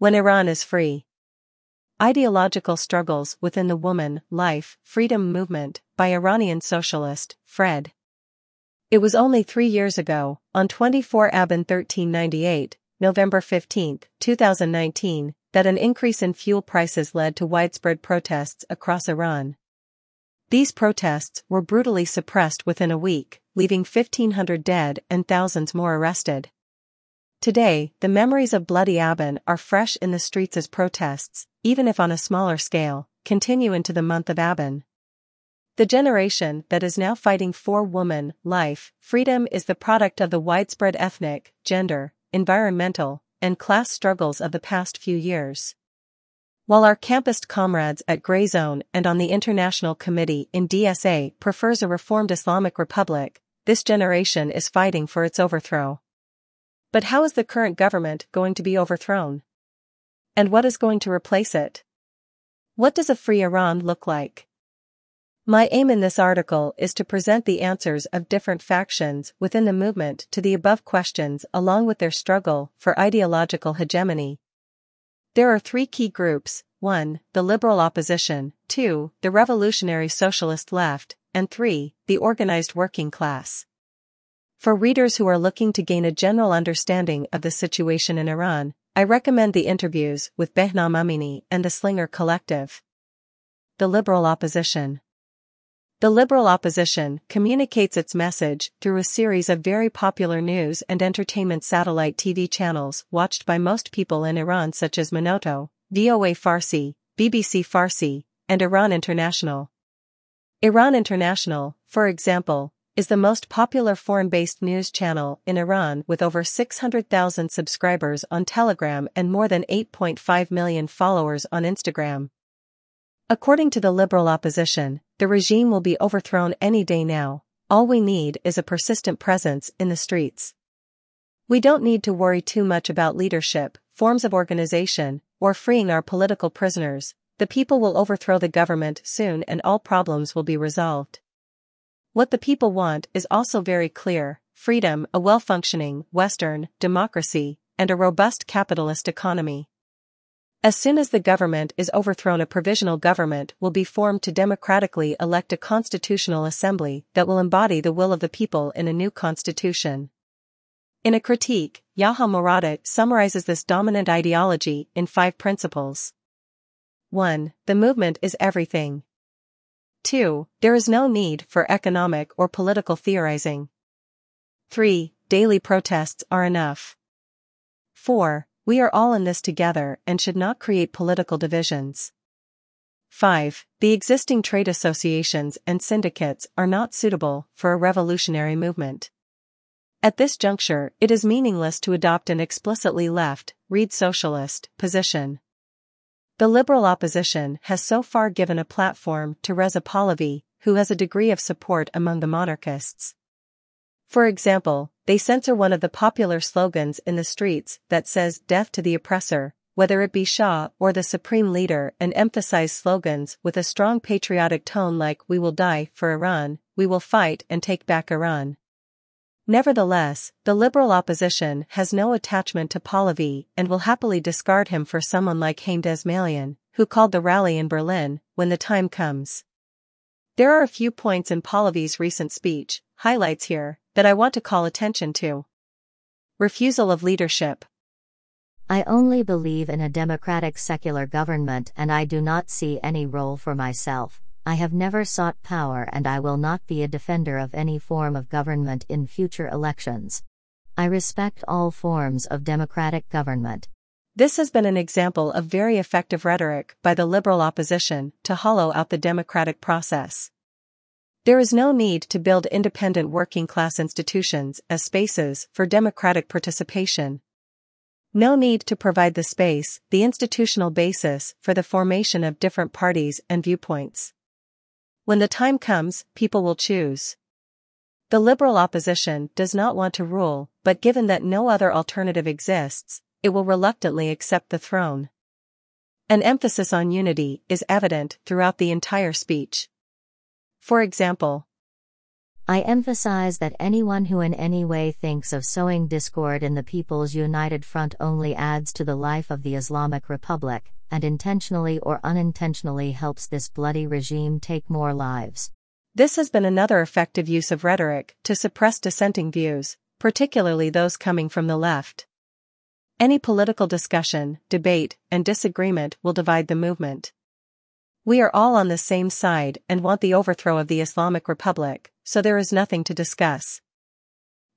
When Iran is free. Ideological Struggles Within the Woman, Life, Freedom Movement, by Iranian socialist, Fred. It was only three years ago, on 24 Aban 1398, November 15, 2019, that an increase in fuel prices led to widespread protests across Iran. These protests were brutally suppressed within a week, leaving 1,500 dead and thousands more arrested. Today, the memories of Bloody Aban are fresh in the streets as protests, even if on a smaller scale, continue into the month of Aban. The generation that is now fighting for woman, life, freedom is the product of the widespread ethnic, gender, environmental, and class struggles of the past few years. While our campus comrades at Gray Zone and on the International Committee in DSA prefers a reformed Islamic Republic, this generation is fighting for its overthrow. But how is the current government going to be overthrown? And what is going to replace it? What does a free Iran look like? My aim in this article is to present the answers of different factions within the movement to the above questions along with their struggle for ideological hegemony. There are three key groups 1. The liberal opposition, 2. The revolutionary socialist left, and 3. The organized working class. For readers who are looking to gain a general understanding of the situation in Iran, I recommend the interviews with Behnam Amini and the Slinger Collective. The Liberal Opposition The Liberal Opposition communicates its message through a series of very popular news and entertainment satellite TV channels watched by most people in Iran such as Manoto, VOA Farsi, BBC Farsi, and Iran International. Iran International, for example, is the most popular foreign-based news channel in Iran with over 600,000 subscribers on Telegram and more than 8.5 million followers on Instagram. According to the liberal opposition, the regime will be overthrown any day now, all we need is a persistent presence in the streets. We don't need to worry too much about leadership, forms of organization, or freeing our political prisoners, the people will overthrow the government soon and all problems will be resolved. What the people want is also very clear freedom, a well functioning, Western, democracy, and a robust capitalist economy. As soon as the government is overthrown, a provisional government will be formed to democratically elect a constitutional assembly that will embody the will of the people in a new constitution. In a critique, Yahya Mouradi summarizes this dominant ideology in five principles. 1. The movement is everything. 2. There is no need for economic or political theorizing. 3. Daily protests are enough. 4. We are all in this together and should not create political divisions. 5. The existing trade associations and syndicates are not suitable for a revolutionary movement. At this juncture, it is meaningless to adopt an explicitly left, read socialist, position. The liberal opposition has so far given a platform to Reza Pahlavi, who has a degree of support among the monarchists. For example, they censor one of the popular slogans in the streets that says death to the oppressor, whether it be Shah or the supreme leader and emphasize slogans with a strong patriotic tone like we will die for Iran, we will fight and take back Iran. Nevertheless, the liberal opposition has no attachment to Pahlavi and will happily discard him for someone like Hamed Esmaeilion, who called the rally in Berlin, when the time comes. There are a few points in Pahlavi's recent speech, highlights here, that I want to call attention to. Refusal of leadership. I only believe in a democratic secular government and I do not see any role for myself. I have never sought power and I will not be a defender of any form of government in future elections. I respect all forms of democratic government. This has been an example of very effective rhetoric by the liberal opposition to hollow out the democratic process. There is no need to build independent working class institutions as spaces for democratic participation. No need to provide the space, the institutional basis for the formation of different parties and viewpoints. When the time comes, people will choose. The liberal opposition does not want to rule, but given that no other alternative exists, it will reluctantly accept the throne. An emphasis on unity is evident throughout the entire speech. For example, I emphasize that anyone who in any way thinks of sowing discord in the People's United Front only adds to the life of the Islamic Republic, and intentionally or unintentionally helps this bloody regime take more lives. This has been another effective use of rhetoric to suppress dissenting views, particularly those coming from the left. Any political discussion, debate, and disagreement will divide the movement. We are all on the same side and want the overthrow of the Islamic Republic, so there is nothing to discuss.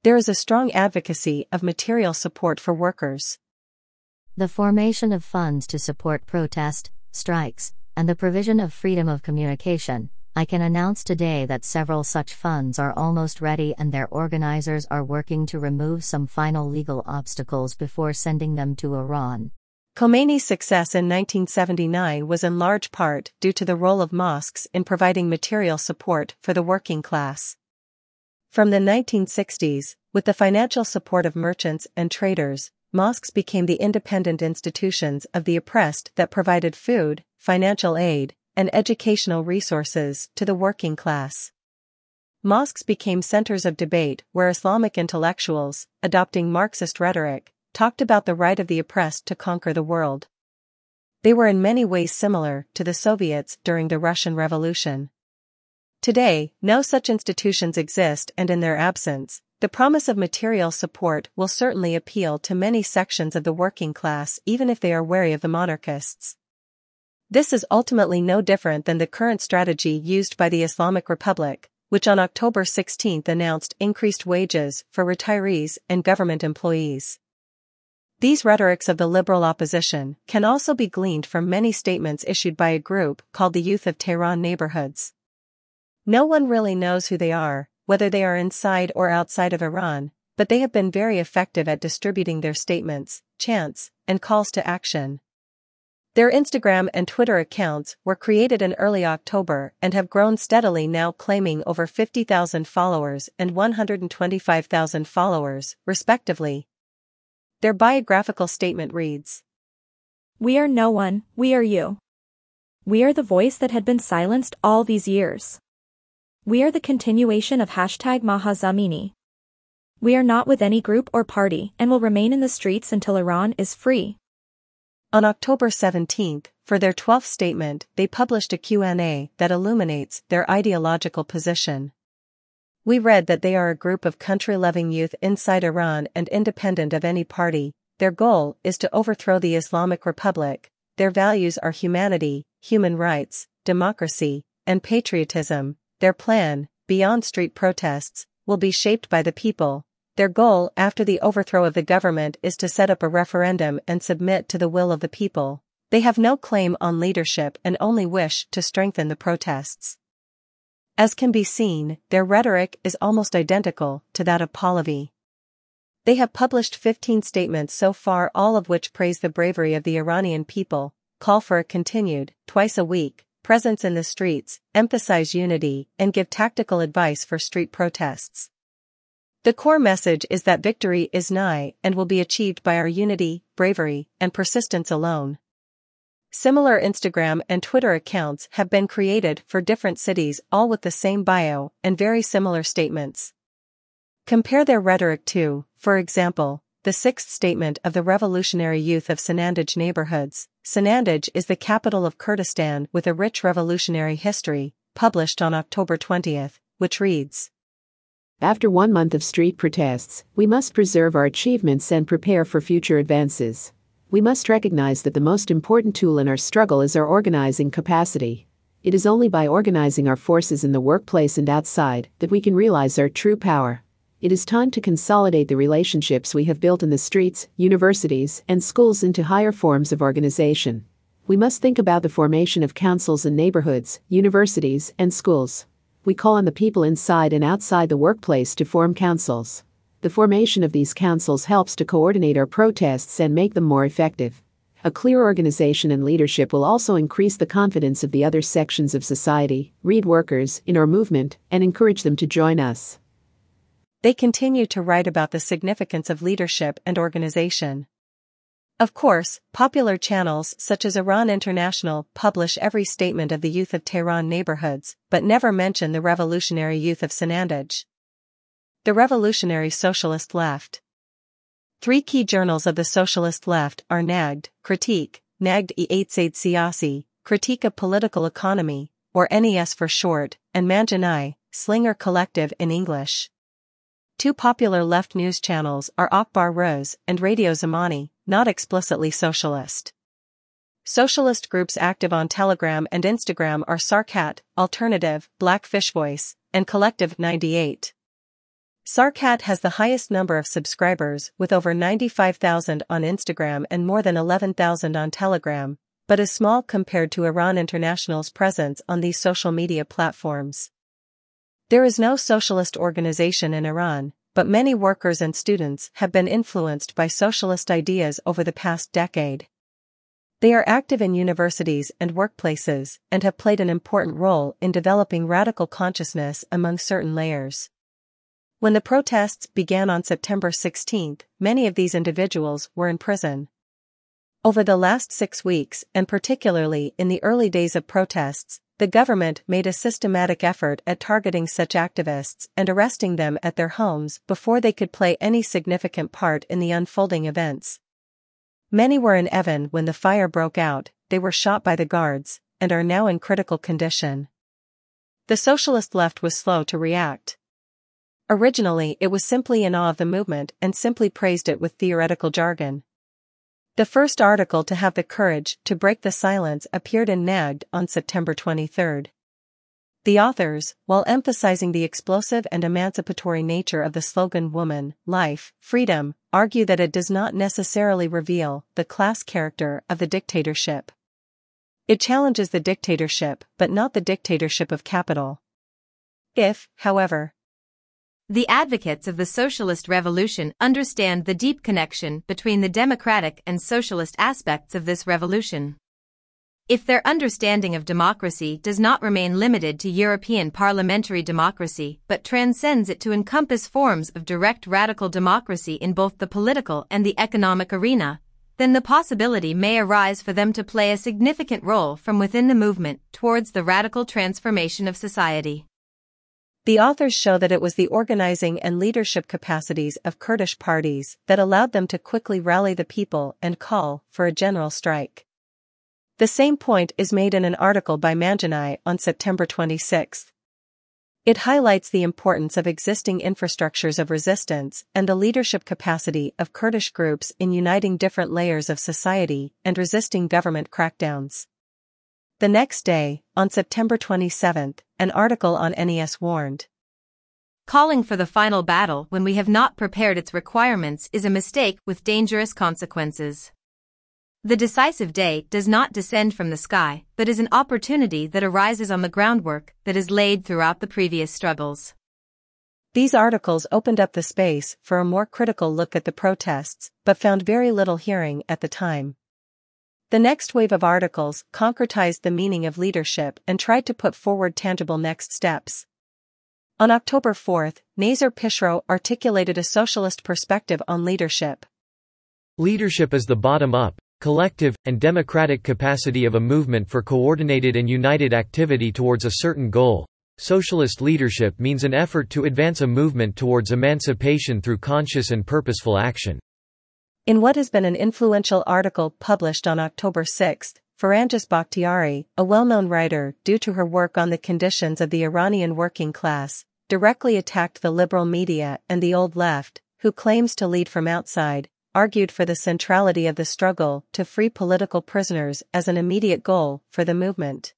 There is a strong advocacy of material support for workers. The formation of funds to support protest, strikes, and the provision of freedom of communication, I can announce today that several such funds are almost ready and their organizers are working to remove some final legal obstacles before sending them to Iran. Khomeini's success in 1979 was in large part due to the role of mosques in providing material support for the working class. From the 1960s, with the financial support of merchants and traders, mosques became the independent institutions of the oppressed that provided food, financial aid, and educational resources to the working class. Mosques became centers of debate where Islamic intellectuals, adopting Marxist rhetoric, talked about the right of the oppressed to conquer the world. They were in many ways similar to the Soviets during the Russian Revolution. Today, no such institutions exist and in their absence, the promise of material support will certainly appeal to many sections of the working class even if they are wary of the monarchists. This is ultimately no different than the current strategy used by the Islamic Republic, which on October 16 announced increased wages for retirees and government employees. These rhetorics of the liberal opposition can also be gleaned from many statements issued by a group called the Youth of Tehran Neighborhoods. No one really knows who they are, whether they are inside or outside of Iran, but they have been very effective at distributing their statements, chants, and calls to action. Their Instagram and Twitter accounts were created in early October and have grown steadily now claiming over 50,000 followers and 125,000 followers, respectively. Their biographical statement reads We are no one, we are you. We are the voice that had been silenced all these years. We are the continuation of hashtag Mahsa Amini. We are not with any group or party and will remain in the streets until Iran is free. On October 17, for their 12th statement, they published a Q&A that illuminates their ideological position. We read that they are a group of country-loving youth inside Iran and independent of any party. Their goal is to overthrow the Islamic Republic. Their values are humanity, human rights, democracy, and patriotism. Their plan, beyond street protests, will be shaped by the people, their goal after the overthrow of the government is to set up a referendum and submit to the will of the people. They have no claim on leadership and only wish to strengthen the protests. As can be seen, their rhetoric is almost identical to that of Pahlavi. They have published 15 statements so far all of which praise the bravery of the Iranian people, call for a continued, twice a week, presence in the streets, emphasize unity, and give tactical advice for street protests. The core message is that victory is nigh and will be achieved by our unity, bravery, and persistence alone. Similar Instagram and Twitter accounts have been created for different cities all with the same bio and very similar statements. Compare their rhetoric to, for example, the sixth statement of the revolutionary youth of Sanandaj neighborhoods. Sanandaj is the capital of Kurdistan with a rich revolutionary history, published on October 20, which reads, after one month of street protests, we must preserve our achievements and prepare for future advances. We must recognize that the most important tool in our struggle is our organizing capacity. It is only by organizing our forces in the workplace and outside that we can realize our true power. It is time to consolidate the relationships we have built in the streets, universities, and schools into higher forms of organization. We must think about the formation of councils in neighborhoods, universities, and schools we call on the people inside and outside the workplace to form councils. The formation of these councils helps to coordinate our protests and make them more effective. A clear organization and leadership will also increase the confidence of the other sections of society, read workers, in our movement, and encourage them to join us. They continue to write about the significance of leadership and organization. Of course, popular channels such as Iran International publish every statement of the youth of Tehran neighborhoods, but never mention the revolutionary youth of Sanandaj. The Revolutionary Socialist Left Three key journals of the socialist left are Nagd, Critique, Nagd e Aitsaid Siyasi, Critique of Political Economy, or NES for short, and Manjanai, Slinger Collective in English. Two popular left news channels are Akbar Rose and Radio Zamaneh, not explicitly socialist. Socialist groups active on Telegram and Instagram are Sarkat, Alternative, Blackfish Voice, and Collective 98. Sarkat has the highest number of subscribers with over 95,000 on Instagram and more than 11,000 on Telegram, but is small compared to Iran International's presence on these social media platforms. There is no socialist organization in Iran, but many workers and students have been influenced by socialist ideas over the past decade. They are active in universities and workplaces and have played an important role in developing radical consciousness among certain layers. When the protests began on September 16, many of these individuals were in prison. Over the last six weeks, and particularly in the early days of protests, the government made a systematic effort at targeting such activists and arresting them at their homes before they could play any significant part in the unfolding events. Many were in Evin when the fire broke out, they were shot by the guards, and are now in critical condition. The socialist left was slow to react. Originally it was simply in awe of the movement and simply praised it with theoretical jargon. The first article to have the courage to break the silence appeared in Nagd on September 23. The authors, while emphasizing the explosive and emancipatory nature of the slogan Woman, Life, Freedom, argue that it does not necessarily reveal the class character of the dictatorship. It challenges the dictatorship but not the dictatorship of capital. If, however, the advocates of the socialist revolution understand the deep connection between the democratic and socialist aspects of this revolution. If their understanding of democracy does not remain limited to European parliamentary democracy but transcends it to encompass forms of direct radical democracy in both the political and the economic arena, then the possibility may arise for them to play a significant role from within the movement towards the radical transformation of society. The authors show that it was the organizing and leadership capacities of Kurdish parties that allowed them to quickly rally the people and call for a general strike. The same point is made in an article by Manjanai on September 26. It highlights the importance of existing infrastructures of resistance and the leadership capacity of Kurdish groups in uniting different layers of society and resisting government crackdowns. The next day, on September 27, an article on NES warned. Calling for the final battle when we have not prepared its requirements is a mistake with dangerous consequences. The decisive day does not descend from the sky, but is an opportunity that arises on the groundwork that is laid throughout the previous struggles. These articles opened up the space for a more critical look at the protests, but found very little hearing at the time. The next wave of articles concretized the meaning of leadership and tried to put forward tangible next steps. On October 4, Nazar Pishro articulated a socialist perspective on leadership. Leadership is the bottom-up, collective, and democratic capacity of a movement for coordinated and united activity towards a certain goal. Socialist leadership means an effort to advance a movement towards emancipation through conscious and purposeful action. In what has been an influential article published on October 6, Farangis Bakhtiari, a well-known writer due to her work on the conditions of the Iranian working class, directly attacked the liberal media and the old left, who claims to lead from outside, argued for the centrality of the struggle to free political prisoners as an immediate goal for the movement.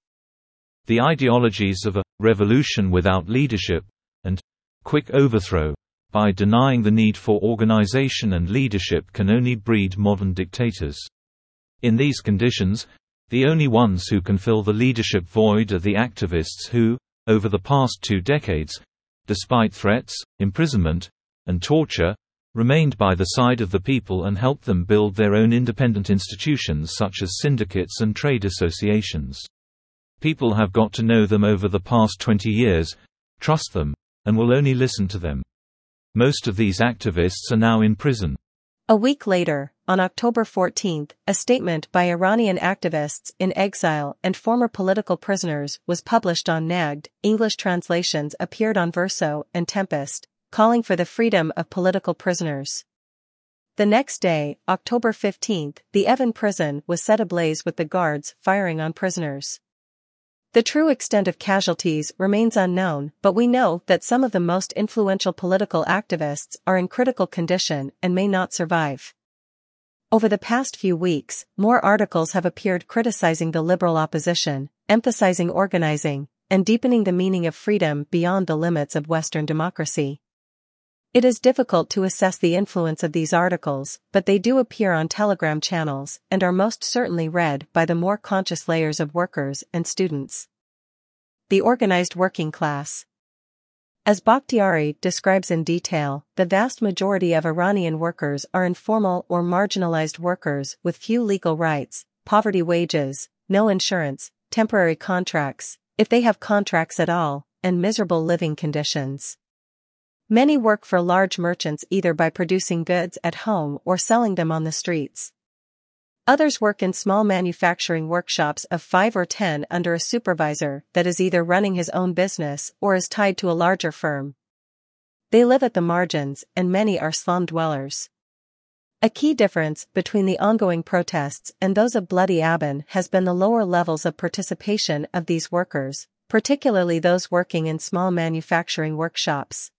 The ideologies of a revolution without leadership and quick overthrow by denying the need for organization and leadership can only breed modern dictators. In these conditions, the only ones who can fill the leadership void are the activists who, over the past two decades, despite threats, imprisonment, and torture, remained by the side of the people and helped them build their own independent institutions such as syndicates and trade associations. People have got to know them over the past 20 years, trust them, and will only listen to them. Most of these activists are now in prison. A week later, on October 14, a statement by Iranian activists in exile and former political prisoners was published on Nagd, English translations appeared on Verso and Tempest, calling for the freedom of political prisoners. The next day, October 15, the Evin prison was set ablaze with the guards firing on prisoners. The true extent of casualties remains unknown, but we know that some of the most influential political activists are in critical condition and may not survive. Over the past few weeks, more articles have appeared criticizing the liberal opposition, emphasizing organizing, and deepening the meaning of freedom beyond the limits of Western democracy. It is difficult to assess the influence of these articles, but they do appear on Telegram channels and are most certainly read by the more conscious layers of workers and students. The organized working class. As Bakhtiari describes in detail, the vast majority of Iranian workers are informal or marginalized workers with few legal rights, poverty wages, no insurance, temporary contracts, if they have contracts at all, and miserable living conditions. Many work for large merchants either by producing goods at home or selling them on the streets. Others work in small manufacturing workshops of 5 or 10 under a supervisor that is either running his own business or is tied to a larger firm. They live at the margins and many are slum dwellers. A key difference between the ongoing protests and those of Bloody Aban has been the lower levels of participation of these workers, particularly those working in small manufacturing workshops.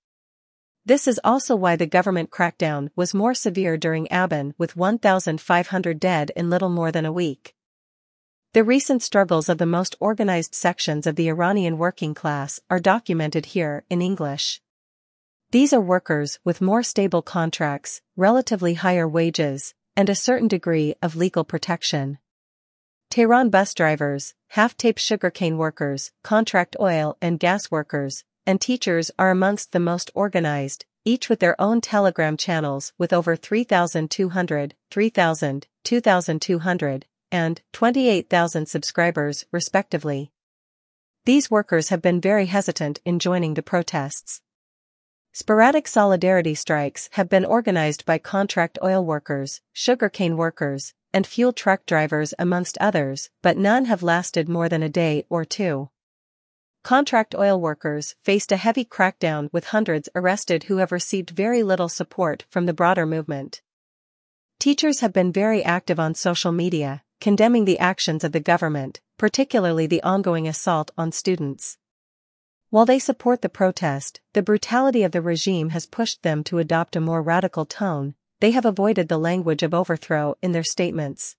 This is also why the government crackdown was more severe during Aban with 1,500 dead in little more than a week. The recent struggles of the most organized sections of the Iranian working class are documented here in English. These are workers with more stable contracts, relatively higher wages, and a certain degree of legal protection. Tehran bus drivers, Haft Tappeh sugarcane workers, contract oil and gas workers, and teachers are amongst the most organized, each with their own Telegram channels with over 3,200, 3,000, 2,200, and 28,000 subscribers, respectively. These workers have been very hesitant in joining the protests. Sporadic solidarity strikes have been organized by contract oil workers, sugarcane workers, and fuel truck drivers amongst others, but none have lasted more than a day or two. Contract oil workers faced a heavy crackdown with hundreds arrested who have received very little support from the broader movement. Teachers have been very active on social media, condemning the actions of the government, particularly the ongoing assault on students. While they support the protest, the brutality of the regime has pushed them to adopt a more radical tone, they have avoided the language of overthrow in their statements.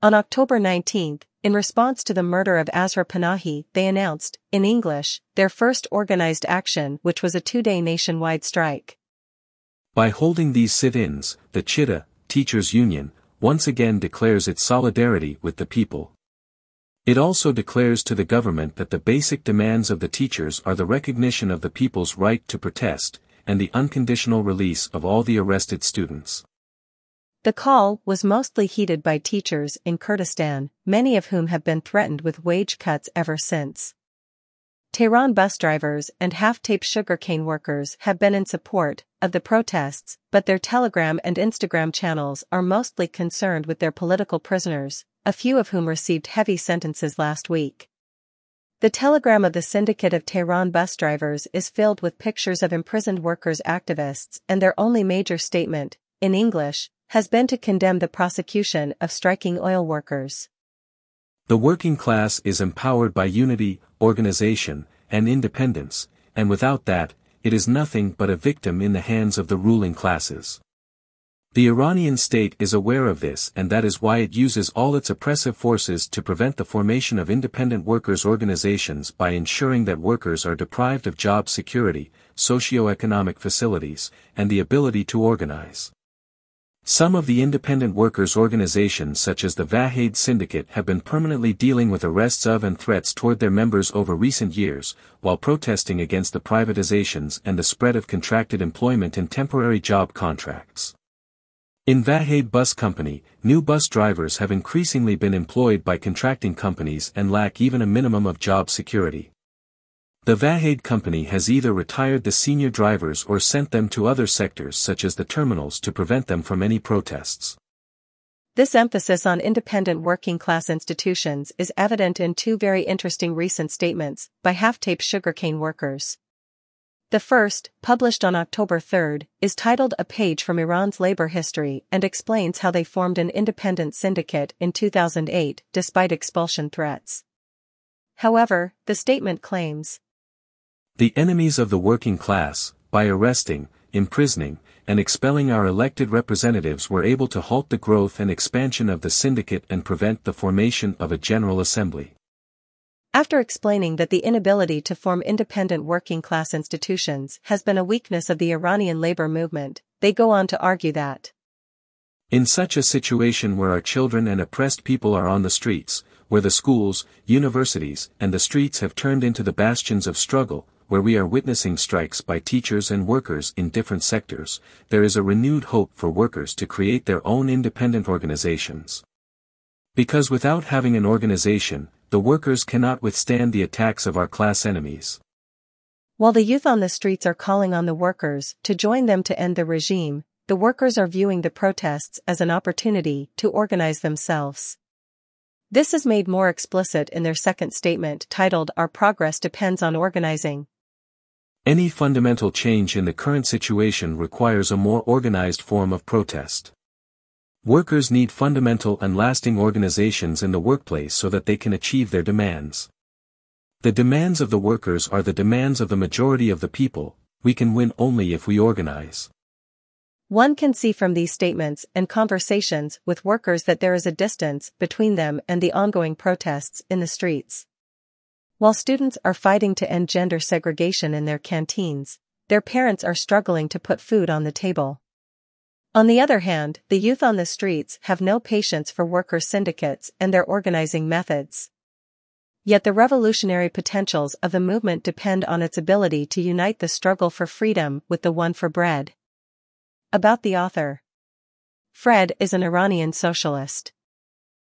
On October 19, in response to the murder of Asra Panahi, they announced, in English, their first organized action which was a two-day nationwide strike. By holding these sit-ins, the Chita, Teachers Union, once again declares its solidarity with the people. It also declares to the government that the basic demands of the teachers are the recognition of the people's right to protest, and the unconditional release of all the arrested students. The call was mostly heeded by teachers in Kurdistan, many of whom have been threatened with wage cuts ever since. Tehran bus drivers and Haft Tappeh sugarcane workers have been in support of the protests, but their Telegram and Instagram channels are mostly concerned with their political prisoners, a few of whom received heavy sentences last week. The telegram of the Syndicate of Tehran bus drivers is filled with pictures of imprisoned workers activists and their only major statement, in English, has been to condemn the prosecution of striking oil workers. The working class is empowered by unity, organization, and independence, and without that, it is nothing but a victim in the hands of the ruling classes. The Iranian state is aware of this and that is why it uses all its oppressive forces to prevent the formation of independent workers' organizations by ensuring that workers are deprived of job security, socio-economic facilities, and the ability to organize. Some of the independent workers' organizations such as the Vahed Syndicate have been permanently dealing with arrests of and threats toward their members over recent years, while protesting against the privatizations and the spread of contracted employment and temporary job contracts. In Vahed Bus Company, new bus drivers have increasingly been employed by contracting companies and lack even a minimum of job security. The Vahed company has either retired the senior drivers or sent them to other sectors such as the terminals to prevent them from any protests. This emphasis on independent working class institutions is evident in two very interesting recent statements by Haft Tappeh sugarcane workers. The first, published on October 3, is titled A Page from Iran's Labor History and explains how they formed an independent syndicate in 2008 despite expulsion threats. However, the statement claims The enemies of the working class, by arresting, imprisoning, and expelling our elected representatives were able to halt the growth and expansion of the syndicate and prevent the formation of a General Assembly. After explaining that the inability to form independent working class institutions has been a weakness of the Iranian labor movement, they go on to argue that in such a situation where our children and oppressed people are on the streets, where the schools, universities, and the streets have turned into the bastions of struggle, where we are witnessing strikes by teachers and workers in different sectors, there is a renewed hope for workers to create their own independent organizations. Because without having an organization, the workers cannot withstand the attacks of our class enemies. While the youth on the streets are calling on the workers to join them to end the regime, the workers are viewing the protests as an opportunity to organize themselves. This is made more explicit in their second statement titled Our Progress Depends on Organizing. Any fundamental change in the current situation requires a more organized form of protest. Workers need fundamental and lasting organizations in the workplace so that they can achieve their demands. The demands of the workers are the demands of the majority of the people, we can win only if we organize. One can see from these statements and conversations with workers that there is a distance between them and the ongoing protests in the streets. While students are fighting to end gender segregation in their canteens, their parents are struggling to put food on the table. On the other hand, the youth on the streets have no patience for worker syndicates and their organizing methods. Yet the revolutionary potentials of the movement depend on its ability to unite the struggle for freedom with the one for bread. About the author Fred is an Iranian socialist.